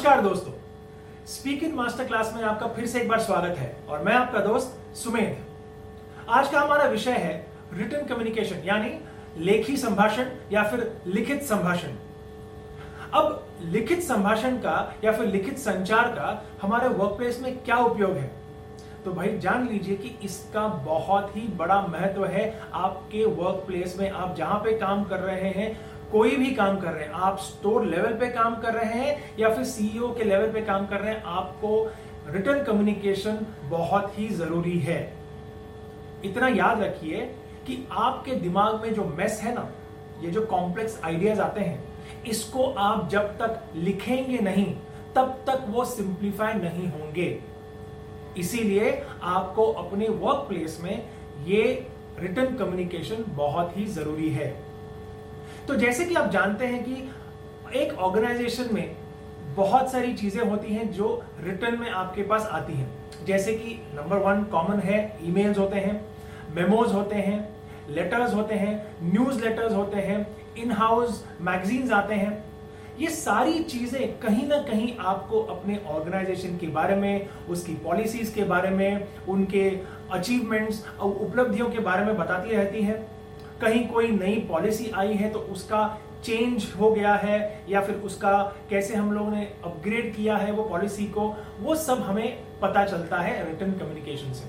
नमस्कार दोस्तों। Speak in master class में आपका फिर से एक बार स्वागत है और मैं आपका दोस्त सुमेध। आज का हमारा विषय है रिटर्न कम्युनिकेशन यानी लेखी संभाषण या फिर लिखित संभाषण। अब लिखित संभाषण का या फिर लिखित संचार का हमारे वर्क प्लेस में क्या उपयोग है? तो भाई जान लीजिए कि इसका बहुत ही बड़ा महत्व है आपके वर्क प्लेस में। आप जहाँ पे काम कर रहे हैं कोई भी काम कर रहे हैं। आप स्टोर लेवल पे काम कर रहे हैं या फिर सीईओ के लेवल पे काम कर रहे हैं, आपको रिटर्न कम्युनिकेशन बहुत ही ज़रूरी है। इतना याद रखिए कि आपके दिमाग में जो मेस है ना, ये जो कॉम्प्लेक्स आइडियाज़ आते हैं, इसको आप जब तक लिखेंगे नहीं, तब तक वो सिंप्लीफाई नहीं होंगे। इसीलिए आपको अपने वर्क प्लेस में ये रिटर्न कम्युनिकेशन बहुत ही ज़रूरी है। तो जैसे कि आप जानते हैं कि एक ऑर्गेनाइजेशन में बहुत सारी चीज़ें होती हैं जो रिटर्न में आपके पास आती हैं। जैसे कि नंबर वन कॉमन है ईमेल्स होते हैं मेमोज होते हैं लेटर्स होते हैं न्यूज़ लेटर्स होते हैं इन हाउस मैगजीन्स आते हैं। ये सारी चीज़ें कहीं ना कहीं आपको अपने ऑर्गेनाइजेशन के बारे में, उसकी पॉलिसीज़ के बारे में, उनके अचीवमेंट्स और उपलब्धियों के बारे में बताती रहती हैं। कहीं कोई नई पॉलिसी आई है तो उसका चेंज हो गया है या फिर उसका कैसे हम लोगों ने अपग्रेड किया है वो पॉलिसी को, वो सब हमें पता चलता है रिटर्न कम्युनिकेशन से।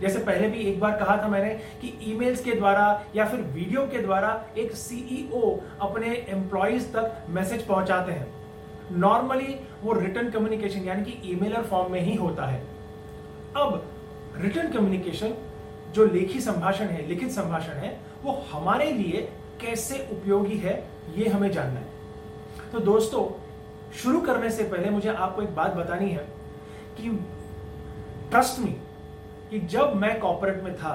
जैसे पहले भी एक बार कहा था मैंने कि ईमेल्स के द्वारा या फिर वीडियो के द्वारा एक सीईओ अपने एम्प्लॉयज़ तक मैसेज पहुंचाते हैं। नॉर्मली वो रिटर्न कम्युनिकेशन यानी कि ईमेलर फॉर्म में ही होता है। अब रिटर्न कम्युनिकेशन जो लेखी संभाषण है, लिखित संभाषण है वो हमारे लिए कैसे उपयोगी है, ये हमें जानना है। तो दोस्तों, शुरू करने से पहले मुझे आपको एक बात बतानी है कि ट्रस्ट मी कि जब मैं कॉर्पोरेट में था,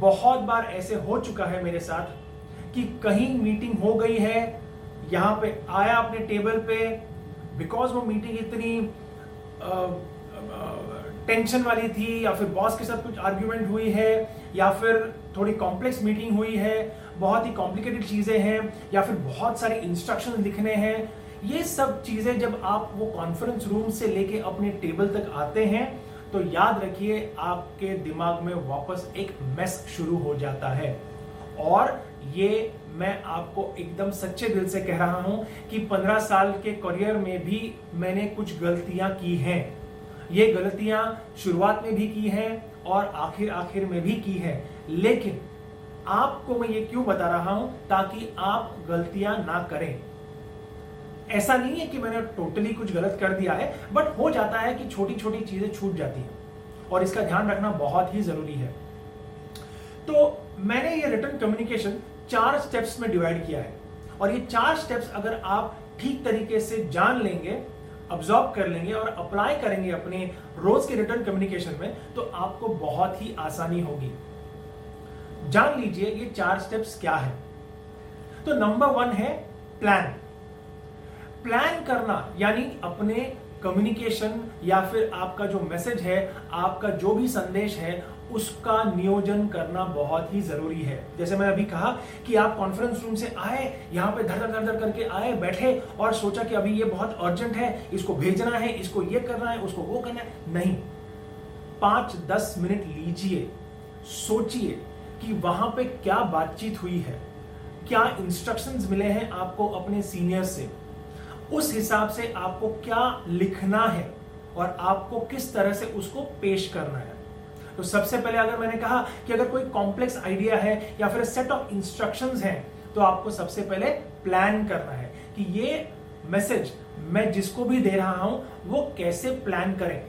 बहुत बार ऐसे हो चुका है मेरे साथ कि कहीं मीटिंग हो गई है, यहाँ पे आया अपने टेबल पे बिकॉज़ वो मीटिंग इतनी टेंशन वाली थी, या फिर बॉस के साथ कुछ आर्ग्यूमेंट हुई है, या फिर थोड़ी कॉम्प्लेक्स मीटिंग हुई है, बहुत ही कॉम्प्लिकेटेड चीज़ें हैं, या फिर बहुत सारे इंस्ट्रक्शन लिखने हैं, ये सब चीज़ें जब आप वो कॉन्फ्रेंस रूम से लेके अपने टेबल तक आते हैं तो याद रखिए आपके दिमाग में वापस एक मेस शुरू हो जाता है। और ये मैं आपको एकदम सच्चे दिल से कह रहा हूँ कि 15 साल के करियर में भी मैंने कुछ गलतियाँ की हैं। ये गलतियाँ शुरुआत में भी की हैं और आखिर आखिर में भी की है। लेकिन आपको मैं ये क्यों बता रहा हूँ ताकि आप गलतियाँ ना करें? ऐसा नहीं है कि मैंने टोटली कुछ गलत कर दिया है बट हो जाता है कि छोटी छोटी चीज़ें छूट जाती हैं, और इसका ध्यान रखना बहुत ही ज़रूरी है। तो मैंने ये रिटर्न कम्युनिकेशन चार स्टेप्स में डिवाइड किया है, और ये चार स्टेप्स अगर आप ठीक तरीके से जान लेंगे ऑब्जॉर्व कर लेंगे और अप्लाई करेंगे अपने रोज के रिटर्न कम्युनिकेशन में तो आपको बहुत ही आसानी होगी। जान लीजिए ये चार स्टेप्स क्या है। तो नंबर वन है प्लान प्लान करना, यानी अपने कम्युनिकेशन या फिर आपका जो मैसेज है, आपका जो भी संदेश है, उसका नियोजन करना बहुत ही ज़रूरी है। जैसे मैंने अभी कहा कि आप कॉन्फ्रेंस रूम से आए, यहाँ पे धर धर धर करके आए, बैठे और सोचा कि अभी ये बहुत अर्जेंट है, इसको भेजना है, इसको ये करना है, उसको वो करना है। नहीं। पाँच दस मिनट लीजिए, सोचिए कि वहाँ पे क्या बातचीत हुई है, क्या इंस्ट्रक्शंस मिले हैं आपको अपने सीनियर से, उस हिसाब से आपको क्या लिखना है और आपको किस तरह से उसको पेश करना है। तो सबसे पहले अगर मैंने कहा कि अगर कोई कॉम्प्लेक्स आइडिया है या फिर सेट ऑफ़ इंस्ट्रक्शंस हैं तो आपको सबसे पहले प्लान करना है कि ये मैसेज मैं जिसको भी दे रहा हूँ, वो कैसे प्लान करें।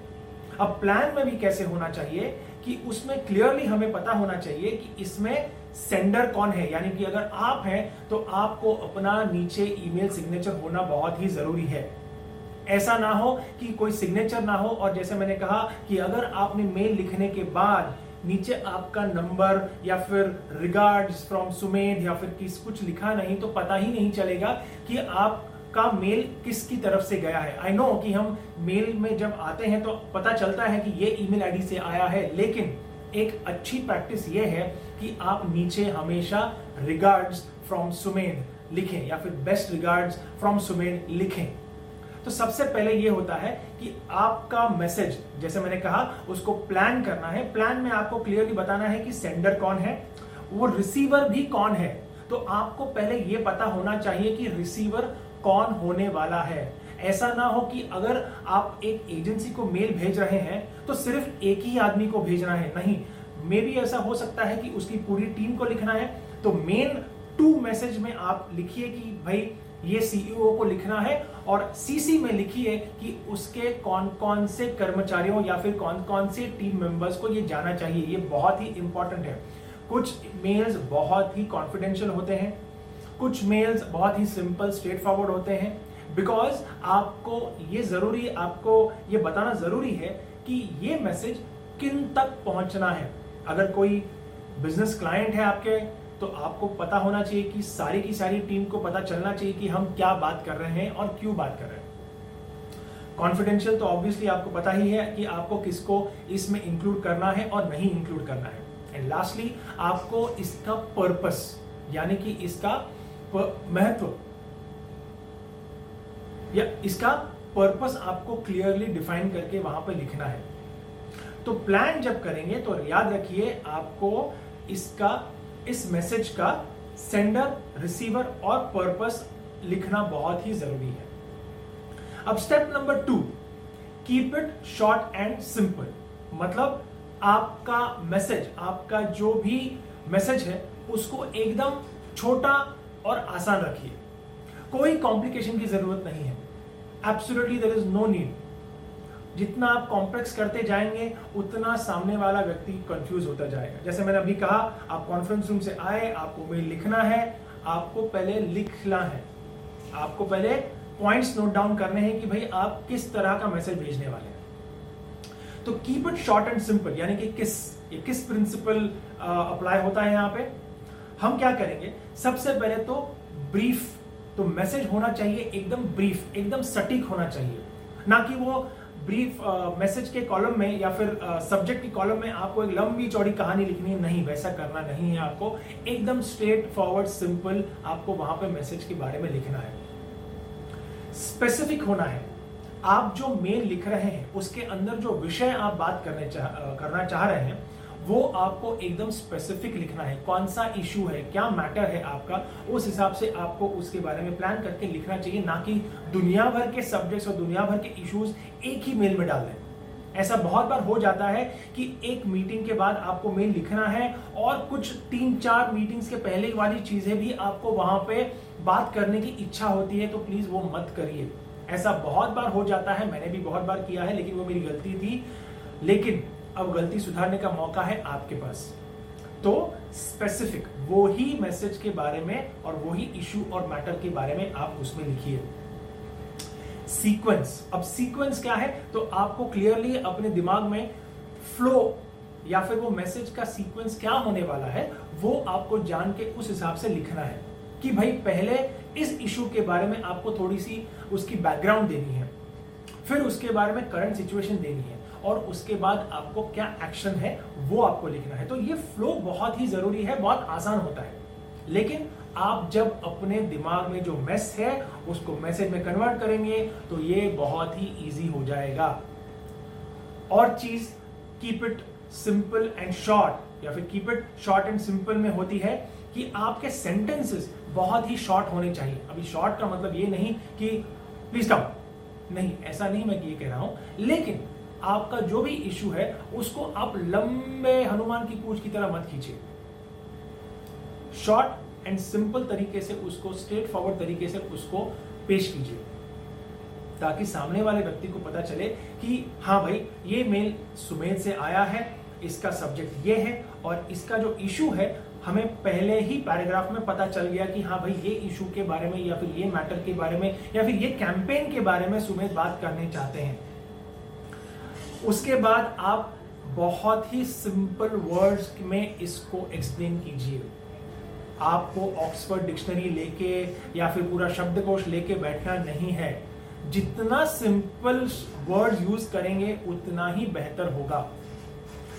अब प्लान में भी कैसे होना चाहिए कि उसमें क्लियरली हमें पता होना चाहिए कि इसमें सेंडर कौन है। यानी कि अगर आप हैं तो आपको अपना नीचे ईमेल सिग्नेचर होना बहुत ही ज़रूरी है। ऐसा ना हो कि कोई सिग्नेचर ना हो और जैसे मैंने कहा कि अगर आपने मेल लिखने के बाद नीचे आपका नंबर या फिर रिगार्ड्स फ्रॉम सुमेध या फिर किस कुछ लिखा नहीं तो पता ही नहीं चलेगा कि आपका मेल किसकी तरफ़ से गया है? आई नो कि हम मेल में जब आते हैं तो पता चलता है कि ये ईमेल आईडी से आया है, लेकिन एक अच्छी प्रैक्टिस ये है कि आप नीचे हमेशा रिगार्ड्स फ्रॉम सुमेध लिखें या फिर बेस्ट रिगार्ड्स फ्रॉम सुमेध लिखें। तो सबसे पहले ये होता है कि आपका मैसेज जैसे मैंने कहा, उसको प्लान करना है। प्लान में आपको क्लियरली बताना है कि सेंडर कौन है, वो रिसीवर भी कौन है। तो आपको पहले ये पता होना चाहिए कि रिसीवर कौन होने वाला है? ऐसा ना हो कि अगर आप एक एजेंसी को मेल भेज रहे हैं तो सिर्फ़ एक ही आदमी को भेजना है, नहीं। मे भी ऐसा हो सकता है कि उसकी पूरी टीम को लिखना है तो मेन टू मैसेज में आप लिखिए कि भाई, ये सीईओ को लिखना है, और सीसी में लिखिए कि उसके कौन कौन से कर्मचारियों या फिर कौन कौन से टीम मेंबर्स को ये जाना चाहिए। ये बहुत ही इंपॉर्टेंट है। कुछ मेल्स बहुत ही कॉन्फिडेंशियल होते हैं। कुछ मेल्स बहुत ही सिंपल स्ट्रेट फॉरवर्ड होते हैं। बिकॉज़ आपको ये ज़रूरी, आपको ये बताना ज़रूरी है कि ये मैसेज किन तक पहुँचना है। अगर कोई बिज़नेस क्लाइंट है आपके तो आपको पता होना चाहिए कि सारी की सारी टीम को पता चलना चाहिए कि हम क्या बात कर रहे हैं और क्यों बात कर रहे हैं। कॉन्फिडेंशियल तो ऑब्वियसली आपको पता ही है कि आपको किसको इसमें इंक्लूड करना है और नहीं इंक्लूड करना है। एंड लास्टली आपको इसका पर्पस यानी कि इसका महत्व। या इसका पर्पस आपको क्लियरली डिफाइन करके वहाँ पर लिखना है। तो प्लान जब करेंगे तो याद रखिए आपको इसका, इस मैसेज का सेंडर रिसीवर और पर्पस लिखना बहुत ही ज़रूरी है। अब step number two keep it short and simple मतलब आपका मैसेज आपका जो भी मैसेज है, उसको एकदम छोटा और आसान रखिए। कोई कॉम्प्लिकेशन की ज़रूरत नहीं है। Absolutely there is no need जितना आप कॉम्प्लेक्स करते जाएँगे, उतना सामने वाला व्यक्ति कंफ्यूज होता जाएगा। जैसे मैंने अभी कहा, आप कॉन्फ्रेंस रूम से आए, आपको मेल लिखना है, आपको पहले लिखना है। आपको पहले पॉइंट्स नोट डाउन करने हैं कि भाई आप किस तरह का मैसेज भेजने वाले हैं। तो keep it short and simple यानी कि किस ये किस प्रिंसिपल अप्लाई होता है यहाँ पे? हम क्या करेंगे? सबसे पहले तो ब्रीफ तो मैसेज होना चाहिए, एकदम ब्रीफ एकदम सटीक होना चाहिए। ना कि वो ब्रीफ मैसेज के कॉलम में या फिर सब्जेक्ट के कॉलम में आपको एक लंबी चौड़ी कहानी लिखनी नहीं, वैसा करना नहीं है आपको। एकदम स्ट्रेट फॉरवर्ड सिंपल आपको वहाँ पे मैसेज के बारे में लिखना है। स्पेसिफिक होना है। आप जो मेल लिख रहे हैं, उसके अंदर जो विषय आप बात करने चाह करना चाह रहे हैं वो आपको एकदम स्पेसिफिक लिखना है। कौन सा इशू है, क्या मैटर है आपका, उस हिसाब से आपको उसके बारे में प्लान करके लिखना चाहिए, ना कि दुनिया भर के सब्जेक्ट्स और दुनिया भर के इश्यूज़ एक ही मेल में डाल दें। ऐसा बहुत बार हो जाता है कि एक मीटिंग के बाद आपको मेल लिखना है और कुछ तीन चार मीटिंग्स के पहले वाली चीज़ें भी आपको वहाँ पे बात करने की इच्छा होती है तो प्लीज़ वो मत करिए। ऐसा बहुत बार हो जाता है, मैंने भी बहुत बार किया है, लेकिन वो मेरी गलती थी। लेकिन अब गलती सुधारने का मौका है आपके पास। तो स्पेसिफिक वो ही मैसेज के बारे में और वो ही इशू और मैटर के बारे में आप उसमें लिखिए। सीक्वेंस अब सीक्वेंस क्या है? तो आपको क्लियरली अपने दिमाग में फ्लो या फिर वो मैसेज का सीक्वेंस क्या होने वाला है, वो आपको जान के उस हिसाब से लिखना है कि भाई पहले इस इशू के बारे में आपको थोड़ी सी उसकी बैकग्राउंड देनी है, फिर उसके बारे में करंट सिचुएशन देनी है। और उसके बाद आपको क्या एक्शन है, वो आपको लिखना है। तो ये फ्लो बहुत ही ज़रूरी है, बहुत आसान होता है। लेकिन आप जब अपने दिमाग में जो मैस है, उसको मैसेज में कन्वर्ट करेंगे तो ये बहुत ही इजी हो जाएगा। और चीज़ keep it simple and short या फिर keep it short and simple में होती है कि आपके सेंटेंसेस बहुत ही शॉर्ट होने चाहिए। अभी शॉर्ट का मतलब ये नहीं कि प्लीज़ कम नहीं, ऐसा नहीं मैं ये कह रहा हूँ। लेकिन आपका जो भी इशू है, उसको आप लंबे हनुमान की पूछ की तरह मत खींचिए। शॉर्ट एंड सिंपल तरीके से उसको स्ट्रेट फॉरवर्ड तरीके से उसको पेश कीजिए, ताकि सामने वाले व्यक्ति को पता चले कि हाँ भाई, ये मेल सुमेध से आया है, इसका सब्जेक्ट ये है, और इसका जो इशू है, हमें पहले ही पैराग्राफ में पता चल गया कि हाँ भाई, ये इशू के बारे में या फिर ये मैटर के बारे में या फिर ये कैंपेन के बारे में सुमेध बात करने चाहते हैं। उसके बाद आप बहुत ही सिंपल वर्ड्स में इसको एक्सप्लेन कीजिए। आपको ऑक्सफर्ड डिक्शनरी लेके या फिर पूरा शब्दकोश लेके बैठना नहीं है। जितना सिंपल वर्ड यूज़ करेंगे, उतना ही बेहतर होगा।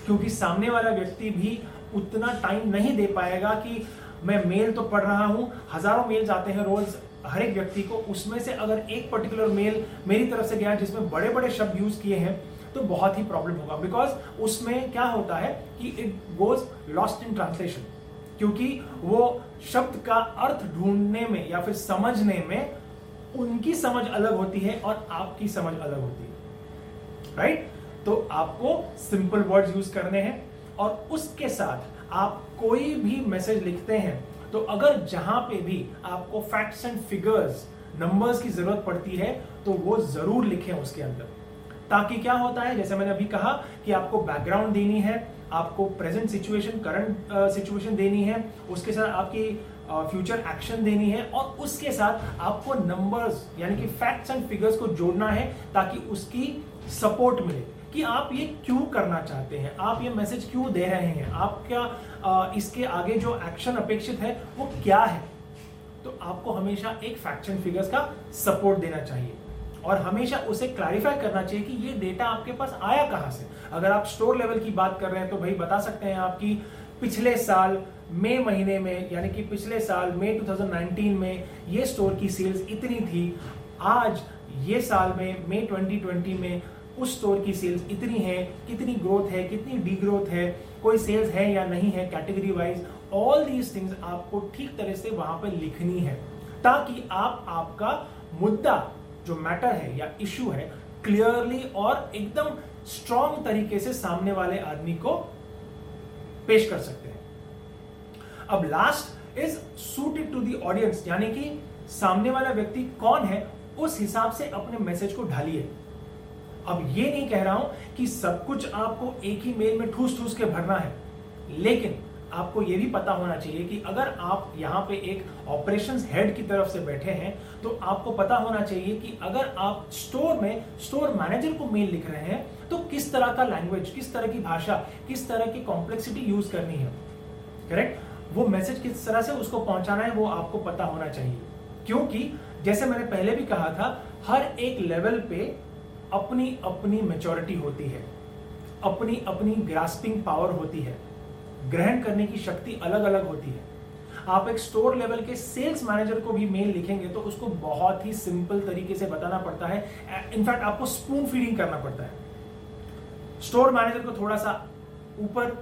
क्योंकि सामने वाला व्यक्ति भी उतना टाइम नहीं दे पाएगा कि मैं मेल तो पढ़ रहा हूँ, हज़ारों मेल आते हैं रोज, हर एक व्यक्ति को, उसमें से अगर एक पर्टिकुलर मेल मेरी तरफ़ से गया जिसमें बड़े बड़े शब्द यूज़ किए हैं तो बहुत ही प्रॉब्लम होगा। बिकॉज़ उसमें क्या होता है कि it goes lost in translation क्योंकि वो शब्द का अर्थ ढूँढने में या फिर समझने में उनकी समझ अलग होती है और आपकी समझ अलग होती है। Right right? तो आपको सिंपल वर्ड्स यूज़ करने हैं और उसके साथ आप कोई भी मैसेज लिखते हैं तो अगर जहाँ पे भी आपको फैक्ट्स एंड फिगर्स नंबर्स की ज़रूरत पड़ती है तो वो ज़रूर लिखें उसके अंदर। ताकि क्या होता है, जैसे मैंने अभी कहा कि आपको बैकग्राउंड देनी है, आपको प्रेजेंट सिचुएशन करंट सिचुएशन देनी है, उसके साथ आपकी फ्यूचर एक्शन देनी है और उसके साथ आपको नंबर्स यानी कि फैक्ट्स एंड फिगर्स को जोड़ना है ताकि उसकी सपोर्ट मिले कि आप ये क्यों करना चाहते हैं, आप ये मैसेज क्यों दे रहे हैं, आप क्या इसके आगे जो एक्शन अपेक्षित है, वो क्या है? तो आपको हमेशा एक फैक्शन फिगर्स का सपोर्ट देना चाहिए। और हमेशा उसे क्लैरिफाई करना चाहिए कि ये डेटा आपके पास आया कहाँ से। अगर आप स्टोर लेवल की बात कर रहे हैं तो भाई बता सकते हैं आपकी पिछले साल मई महीने में, यानी कि पिछले साल मई 2019 में ये स्टोर की सेल्स इतनी थी, आज ये साल में, मई 2020 में उस स्टोर की सेल्स इतनी है, कितनी ग्रोथ है, कितनी डी ग्रोथ है, कोई सेल्स है या नहीं है category wise all these things आपको ठीक तरह से वहाँ पर लिखनी है, ताकि आप आपका मुद्दा जो मैटर है या इशू है क्लियरली और एकदम स्ट्रॉन्ग तरीके से सामने वाले आदमी को पेश कर सकते हैं। अब last is suited to the audience यानी कि सामने वाला व्यक्ति कौन है, उस हिसाब से अपने मैसेज को ढालिए। अब ये नहीं कह रहा हूँ कि सब कुछ आपको एक ही मेल में ठूस ठूस के भरना है, लेकिन आपको यह भी पता होना चाहिए कि अगर आप यहाँ पे एक ऑपरेशन हेड की तरफ़ से बैठे हैं तो आपको पता होना चाहिए कि अगर आप स्टोर में स्टोर मैनेजर को मेल लिख रहे हैं तो किस तरह का लैंग्वेज किस तरह की भाषा, किस तरह की कॉम्प्लेक्सिटी यूज़ करनी है। करेक्ट वो मैसेज किस तरह से उसको पहुंचाना है, वो आपको पता होना चाहिए। क्योंकि जैसे मैंने पहले भी कहा था, हर एक लेवल पे अपनी अपनी मेचोरिटी होती है। अपनी अपनी ग्रास्पिंग पावर होती है। ग्रहण करने की शक्ति अलग अलग होती है। आप एक स्टोर लेवल के सेल्स मैनेजर को भी मेल लिखेंगे तो उसको बहुत ही सिंपल तरीके से बताना पड़ता है। इनफैक्ट आपको स्पून फीडिंग करना पड़ता है। स्टोर मैनेजर को थोड़ा सा ऊपर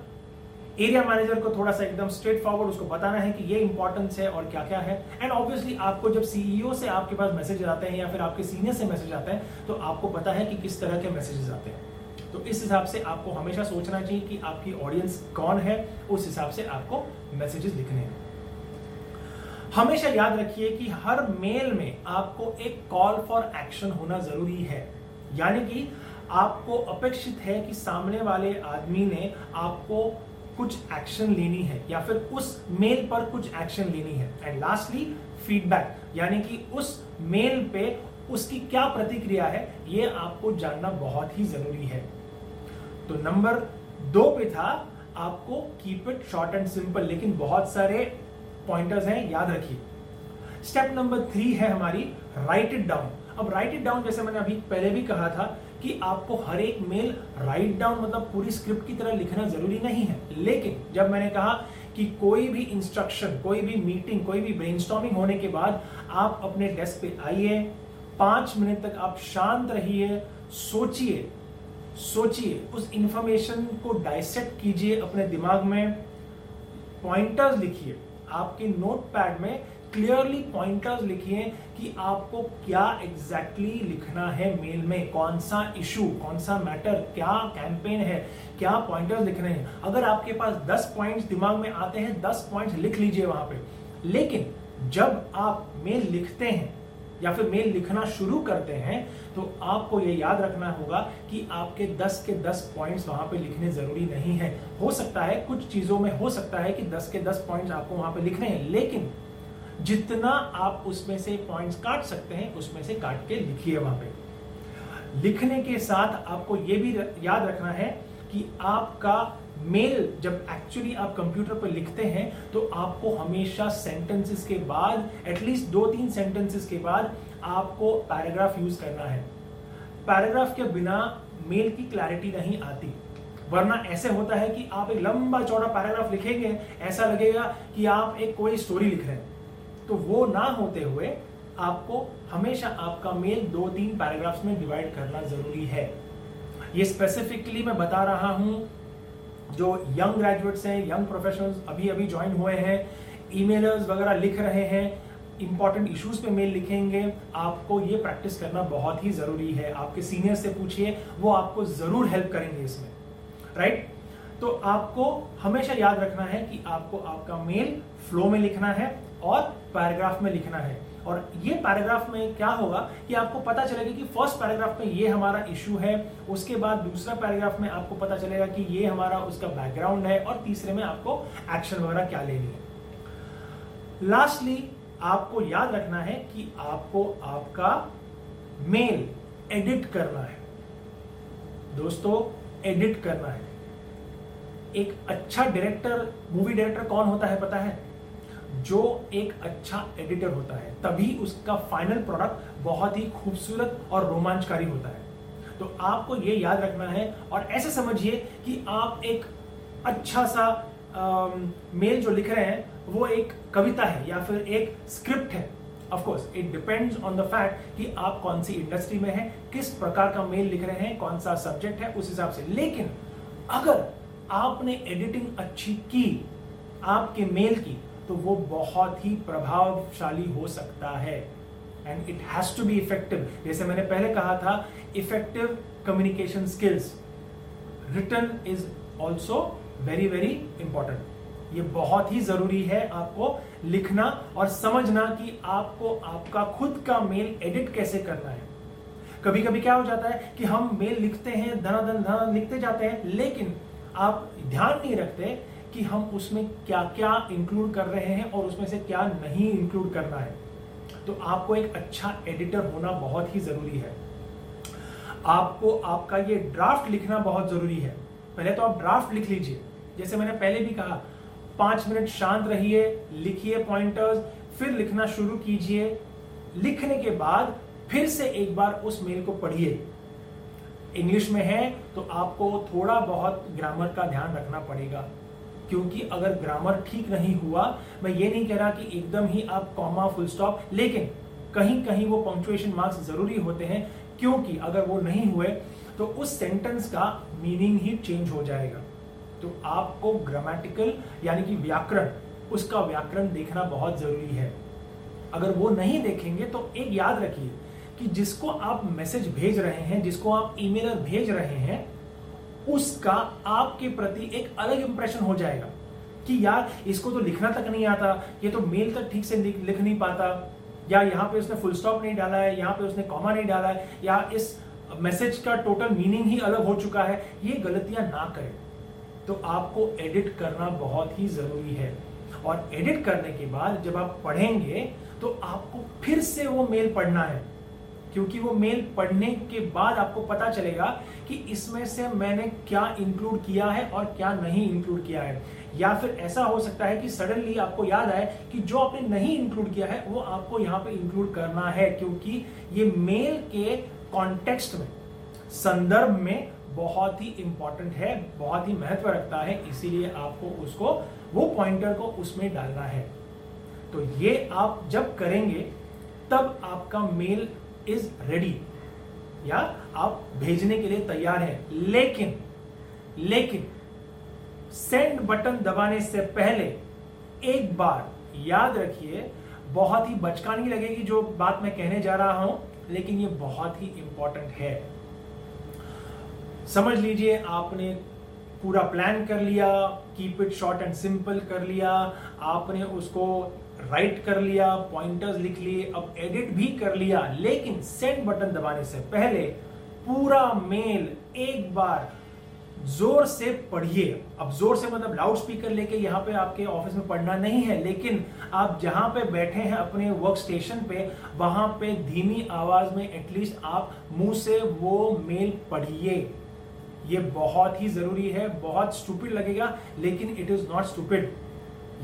एरिया मैनेजर को थोड़ा सा एकदम स्ट्रेट फॉरवर्ड उसको बताना है कि ये इंपॉर्टेंस है और क्या क्या है। एंड ऑब्वियसली आपको जब सीईओ से आपके पास मैसेज आते हैं या फिर आपके सीनियर से मैसेज आते हैं तो आपको पता है कि किस तरह के मैसेजेस आते हैं। तो इस हिसाब से आपको हमेशा सोचना चाहिए कि आपकी ऑडियंस कौन है, उस हिसाब से आपको मैसेजेस लिखने हैं। हमेशा याद रखिए कि हर मेल में आपको एक कॉल फॉर एक्शन होना ज़रूरी है। यानी कि आपको अपेक्षित है कि सामने वाले आदमी ने आपको कुछ एक्शन लेनी है, या फिर उस मेल पर कुछ एक्शन लेनी है। एंड लास्टली फीडबैक यानी कि उस मेल पे उसकी क्या प्रतिक्रिया है, ये आपको जानना बहुत ही ज़रूरी है। तो नंबर दो पे था, आपको keep it short and simple लेकिन बहुत सारे पॉइंटर्स हैं, याद रखिए। स्टेप नंबर थ्री है हमारी राइट इट डाउन अब राइट इट डाउन जैसे मैंने अभी पहले भी कहा था कि आपको हर एक मेल राइट डाउन मतलब पूरी स्क्रिप्ट की तरह लिखना ज़रूरी नहीं है। लेकिन जब मैंने कहा कि कोई भी इंस्ट्रक्शन कोई भी मीटिंग कोई भी ब्रेनस्टॉर्मिंग होने के बाद आप अपने डेस्क पे आइए पाँच मिनट तक आप शांत रहिए, सोचिए सोचिए, उस इंफॉर्मेशन को डायसेक्ट कीजिए अपने दिमाग में पॉइंटर्स लिखिए। आपके नोट पैड में क्लियरली पॉइंटर्स लिखिए कि आपको क्या एग्जैक्टली exactly लिखना है मेल में कौन सा इशू कौन सा मैटर क्या कैंपेन है, क्या पॉइंटर्स लिखने हैं। अगर आपके पास 10 पॉइंट्स दिमाग में आते हैं 10 पॉइंट्स लिख लीजिए वहाँ पे। लेकिन जब आप मेल लिखते हैं या फिर मेल लिखना शुरू करते हैं तो आपको यह याद रखना होगा कि आपके 10 के 10 पॉइंट्स वहाँ पे लिखने ज़रूरी नहीं है। हो सकता है, कुछ चीज़ों में हो सकता है कि 10 के 10 पॉइंट्स आपको वहाँ पे लिखने हैं, लेकिन जितना आप उसमें से पॉइंट्स काट सकते हैं, उसमें से काट के लिखिए वहाँ पे। लिखने के साथ आपको यह भी याद रखना है कि आपका मेल जब एक्चुअली आप कंप्यूटर पर लिखते हैं तो आपको हमेशा सेंटेंसेस के बाद एटलीस्ट दो तीन सेंटेंसेस के बाद आपको पैराग्राफ यूज़ करना है। पैराग्राफ के बिना मेल की क्लैरिटी नहीं आती। वरना ऐसे होता है कि आप एक लंबा चौड़ा पैराग्राफ लिखेंगे, ऐसा लगेगा कि आप एक कोई स्टोरी लिख रहे हैं। तो वो ना होते हुए आपको हमेशा आपका मेल दो तीन पैराग्राफ्स में डिवाइड करना ज़रूरी है। ये स्पेसिफिकली मैं बता रहा हूँ जो यंग ग्रेजुएट्स हैं यंग प्रोफेशनल्स अभी अभी ज्वाइन हुए हैं ईमेलर्स वगैरह लिख रहे हैं इंपॉर्टेंट इश्यूज़ पे मेल लिखेंगे, आपको ये प्रैक्टिस करना बहुत ही ज़रूरी है। आपके सीनियर से पूछिए, वो आपको ज़रूर हेल्प करेंगे इसमें राइट तो आपको हमेशा याद रखना है कि आपको आपका मेल फ्लो में लिखना है और पैराग्राफ में लिखना है। और ये पैराग्राफ में क्या होगा कि आपको पता चलेगा कि फ़र्स्ट पैराग्राफ में ये हमारा इशू है, उसके बाद दूसरा पैराग्राफ में आपको पता चलेगा कि ये हमारा उसका बैकग्राउंड है और तीसरे में आपको एक्शन वगैरह क्या लेनी है। लास्टली आपको याद रखना है कि आपको आपका मेल एडिट करना है। दोस्तों एडिट करना है। एक अच्छा डायरेक्टर मूवी डायरेक्टर कौन होता है पता है? जो एक अच्छा एडिटर होता है, तभी उसका फाइनल प्रोडक्ट बहुत ही खूबसूरत और रोमांचकारी होता है। तो आपको यह याद रखना है और ऐसे समझिए कि आप एक अच्छा सा मेल जो लिख रहे हैं, वो एक कविता है या फिर एक स्क्रिप्ट है। Of course it depends on the fact कि आप कौन सी इंडस्ट्री में हैं, किस प्रकार का मेल लिख रहे हैं, कौन सा सब्जेक्ट है, उस हिसाब से। लेकिन अगर आपने एडिटिंग अच्छी की, आपके मेल की तो वो बहुत ही प्रभावशाली हो सकता है। And it has to be effective जैसे मैंने पहले कहा था effective communication skills written is also very very important ये बहुत ही ज़रूरी है आपको लिखना और समझना कि आपको आपका खुद का मेल एडिट कैसे करना है। कभी कभी क्या हो जाता है कि हम मेल लिखते हैं, धनाधन धना लिखते जाते हैं, लेकिन आप ध्यान नहीं रखते कि हम उसमें क्या क्या इंक्लूड कर रहे हैं और उसमें से क्या नहीं इंक्लूड करना है। तो आपको एक अच्छा एडिटर होना बहुत ही ज़रूरी है। आपको आपका ये ड्राफ्ट लिखना बहुत ज़रूरी है। पहले तो आप ड्राफ्ट लिख लीजिए। जैसे मैंने पहले भी कहा, पाँच मिनट शांत रहिए, लिखिए पॉइंटर्स फिर लिखना शुरू कीजिए। लिखने के बाद फिर से एक बार उस मेल को पढ़िए। इंग्लिश में है तो आपको थोड़ा बहुत ग्रामर का ध्यान रखना पड़ेगा। क्योंकि अगर ग्रामर ठीक नहीं हुआ, मैं ये नहीं कह रहा कि एकदम ही आप कॉमा फुल स्टॉप लेकिन कहीं कहीं वो पंक्चुएशन मार्क्स ज़रूरी होते हैं, क्योंकि अगर वो नहीं हुए तो उस सेंटेंस का मीनिंग ही चेंज हो जाएगा। तो आपको ग्रामेटिकल यानी कि व्याकरण, उसका व्याकरण देखना बहुत ज़रूरी है। अगर वो नहीं देखेंगे तो एक याद रखिए कि जिसको आप मैसेज भेज रहे हैं, जिसको आप ईमेल भेज रहे हैं उसका आपके प्रति एक अलग इंप्रेशन हो जाएगा कि यार, इसको तो लिखना तक नहीं आता, ये तो मेल तक ठीक से लिख नहीं पाता। या यहाँ पे उसने फुल स्टॉप नहीं डाला है, यहाँ पे उसने कॉमा नहीं डाला है, या इस मैसेज का टोटल मीनिंग ही अलग हो चुका है, ये गलतियाँ ना करें। तो आपको एडिट करना बहुत ही ज़रूरी है। और एडिट करने के बाद जब आप पढ़ेंगे तो आपको फिर से वो मेल पढ़ना है। क्योंकि वो मेल पढ़ने के बाद आपको पता चलेगा कि इसमें से मैंने क्या इंक्लूड किया है और क्या नहीं इंक्लूड किया है। या फिर ऐसा हो सकता है कि सडनली आपको याद आए कि जो आपने नहीं इंक्लूड किया है, वो आपको यहाँ पे इंक्लूड करना है, क्योंकि ये मेल के कॉन्टेक्स्ट में, संदर्भ में बहुत ही इंपॉर्टेंट है, बहुत ही महत्व रखता है, इसीलिए आपको उसको, वो पॉइंटर को उसमें डालना है। तो ये आप जब करेंगे, तब आपका मेल इज़ रेडी या आप भेजने के लिए तैयार हैं, लेकिन लेकिन सेंड बटन दबाने से पहले एक बार याद रखिए, बहुत ही बचकानी लगेगी जो बात मैं कहने जा रहा हूँ, लेकिन ये बहुत ही इंपॉर्टेंट है। समझ लीजिए, आपने पूरा प्लान कर लिया keep it short and simple कर लिया, आपने उसको राइट कर लिया, पॉइंटर्स लिख लिए, अब एडिट भी कर लिया, लेकिन सेंड बटन दबाने से पहले पूरा मेल एक बार ज़ोर से पढ़िए। अब ज़ोर से मतलब लाउड स्पीकर लेके यहाँ पे आपके ऑफ़िस में पढ़ना नहीं है, लेकिन आप जहाँ पे बैठे हैं अपने वर्क स्टेशन पे, वहाँ पे धीमी आवाज़ में एटलीस्ट आप मुँह से वो मेल पढ़िए। ये बहुत ही ज़रूरी है, बहुत स्टूपिड लगेगा, लेकिन इट इज़ नॉट स्टूपिड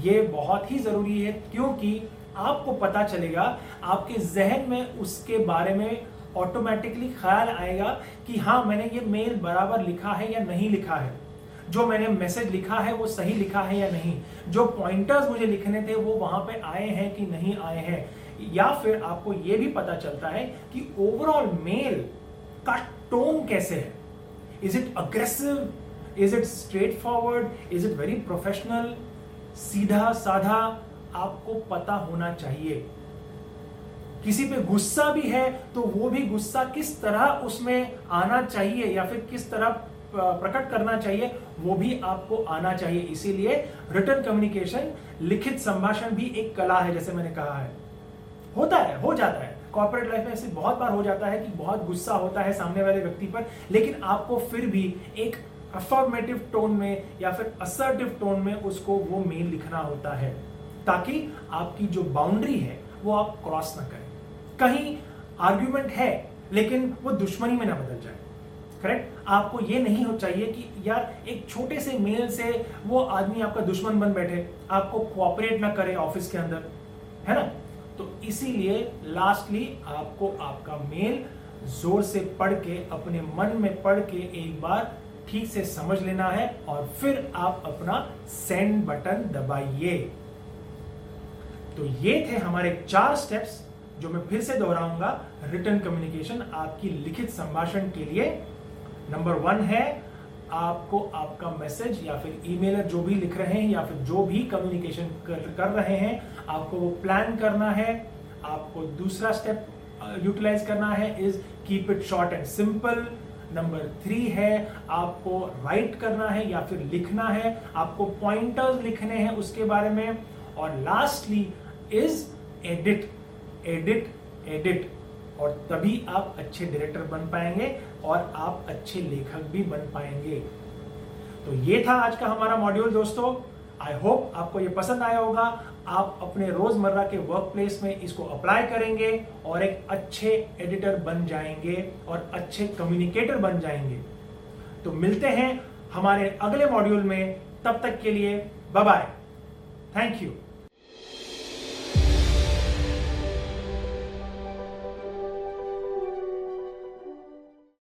ये बहुत ही ज़रूरी है, क्योंकि आपको पता चलेगा, आपके जहन में उसके बारे में ऑटोमेटिकली ख्याल आएगा कि हाँ मैंने ये मेल बराबर लिखा है या नहीं लिखा है। जो मैंने मैसेज लिखा है, वो सही लिखा है या नहीं? जो पॉइंटर्स मुझे लिखने थे, वो वहाँ पे आए हैं कि नहीं आए हैं? या फिर आपको ये भी पता चलता है कि ओवरऑल मेल का टोन कैसे है? Is it aggressive is it straightforward is it very professional सीधा साधा आपको पता होना चाहिए। किसी पे गुस्सा भी है तो वो भी गुस्सा किस तरह उसमें आना चाहिए या फिर किस तरह प्रकट करना चाहिए, वो भी आपको आना चाहिए। इसीलिए रिटर्न कम्युनिकेशन लिखित संभाषण भी एक कला है, जैसे मैंने कहा है। होता है, हो जाता है। कॉर्पोरेट लाइफ में ऐसे बहुत बार हो जाता है कि बहुत गुस्सा होता है सामने वाले व्यक्ति पर, लेकिन आपको फिर भी एक अफॉर्मेटिव टोन में या फिर असर्टिव टोन में उसको वो मेल लिखना होता है, ताकि आपकी जो बाउंड्री है, वो आप क्रॉस ना करें। कहीं आर्ग्यूमेंट है, लेकिन वो दुश्मनी में ना बदल जाए। करेक्ट आपको ये नहीं हो चाहिए कि यार एक छोटे से मेल से वो आदमी आपका दुश्मन बन बैठे, आपको कोऑपरेट ना करे ऑफ़िस के अंदर, है ना? तो इसीलिए लास्टली आपको आपका मेल ज़ोर से पढ़ के, अपने मन में पढ़ के एक बार ठीक से समझ लेना है और फिर आप अपना सेंड बटन दबाइए। तो ये थे हमारे चार स्टेप्स जो मैं फिर से दोहराऊँगा रिटर्न कम्युनिकेशन आपकी लिखित संभाषण के लिए। नंबर वन है आपको आपका मैसेज या फिर ईमेलर जो भी लिख रहे हैं या फिर जो भी कम्युनिकेशन कर, कर रहे हैं आपको वो प्लान करना है। आपको दूसरा स्टेप यूटिलाइज करना है is keep it short and simple number three है, आपको राइट करना है या फिर लिखना है, आपको पॉइंटर्स लिखने हैं उसके बारे में। और lastly is edit edit edit और तभी आप अच्छे डायरेक्टर बन पाएँगे और आप अच्छे लेखक भी बन पाएँगे। तो ये था आज का हमारा मॉड्यूल दोस्तों। आई होप आपको ये पसंद आया होगा। आप अपने रोज़मर्रा के वर्क प्लेस में इसको अप्लाई करेंगे और एक अच्छे एडिटर बन जाएँगे और अच्छे कम्युनिकेटर बन जाएँगे। तो मिलते हैं हमारे अगले मॉड्यूल में। तब तक के लिए बाय बाय थैंक यू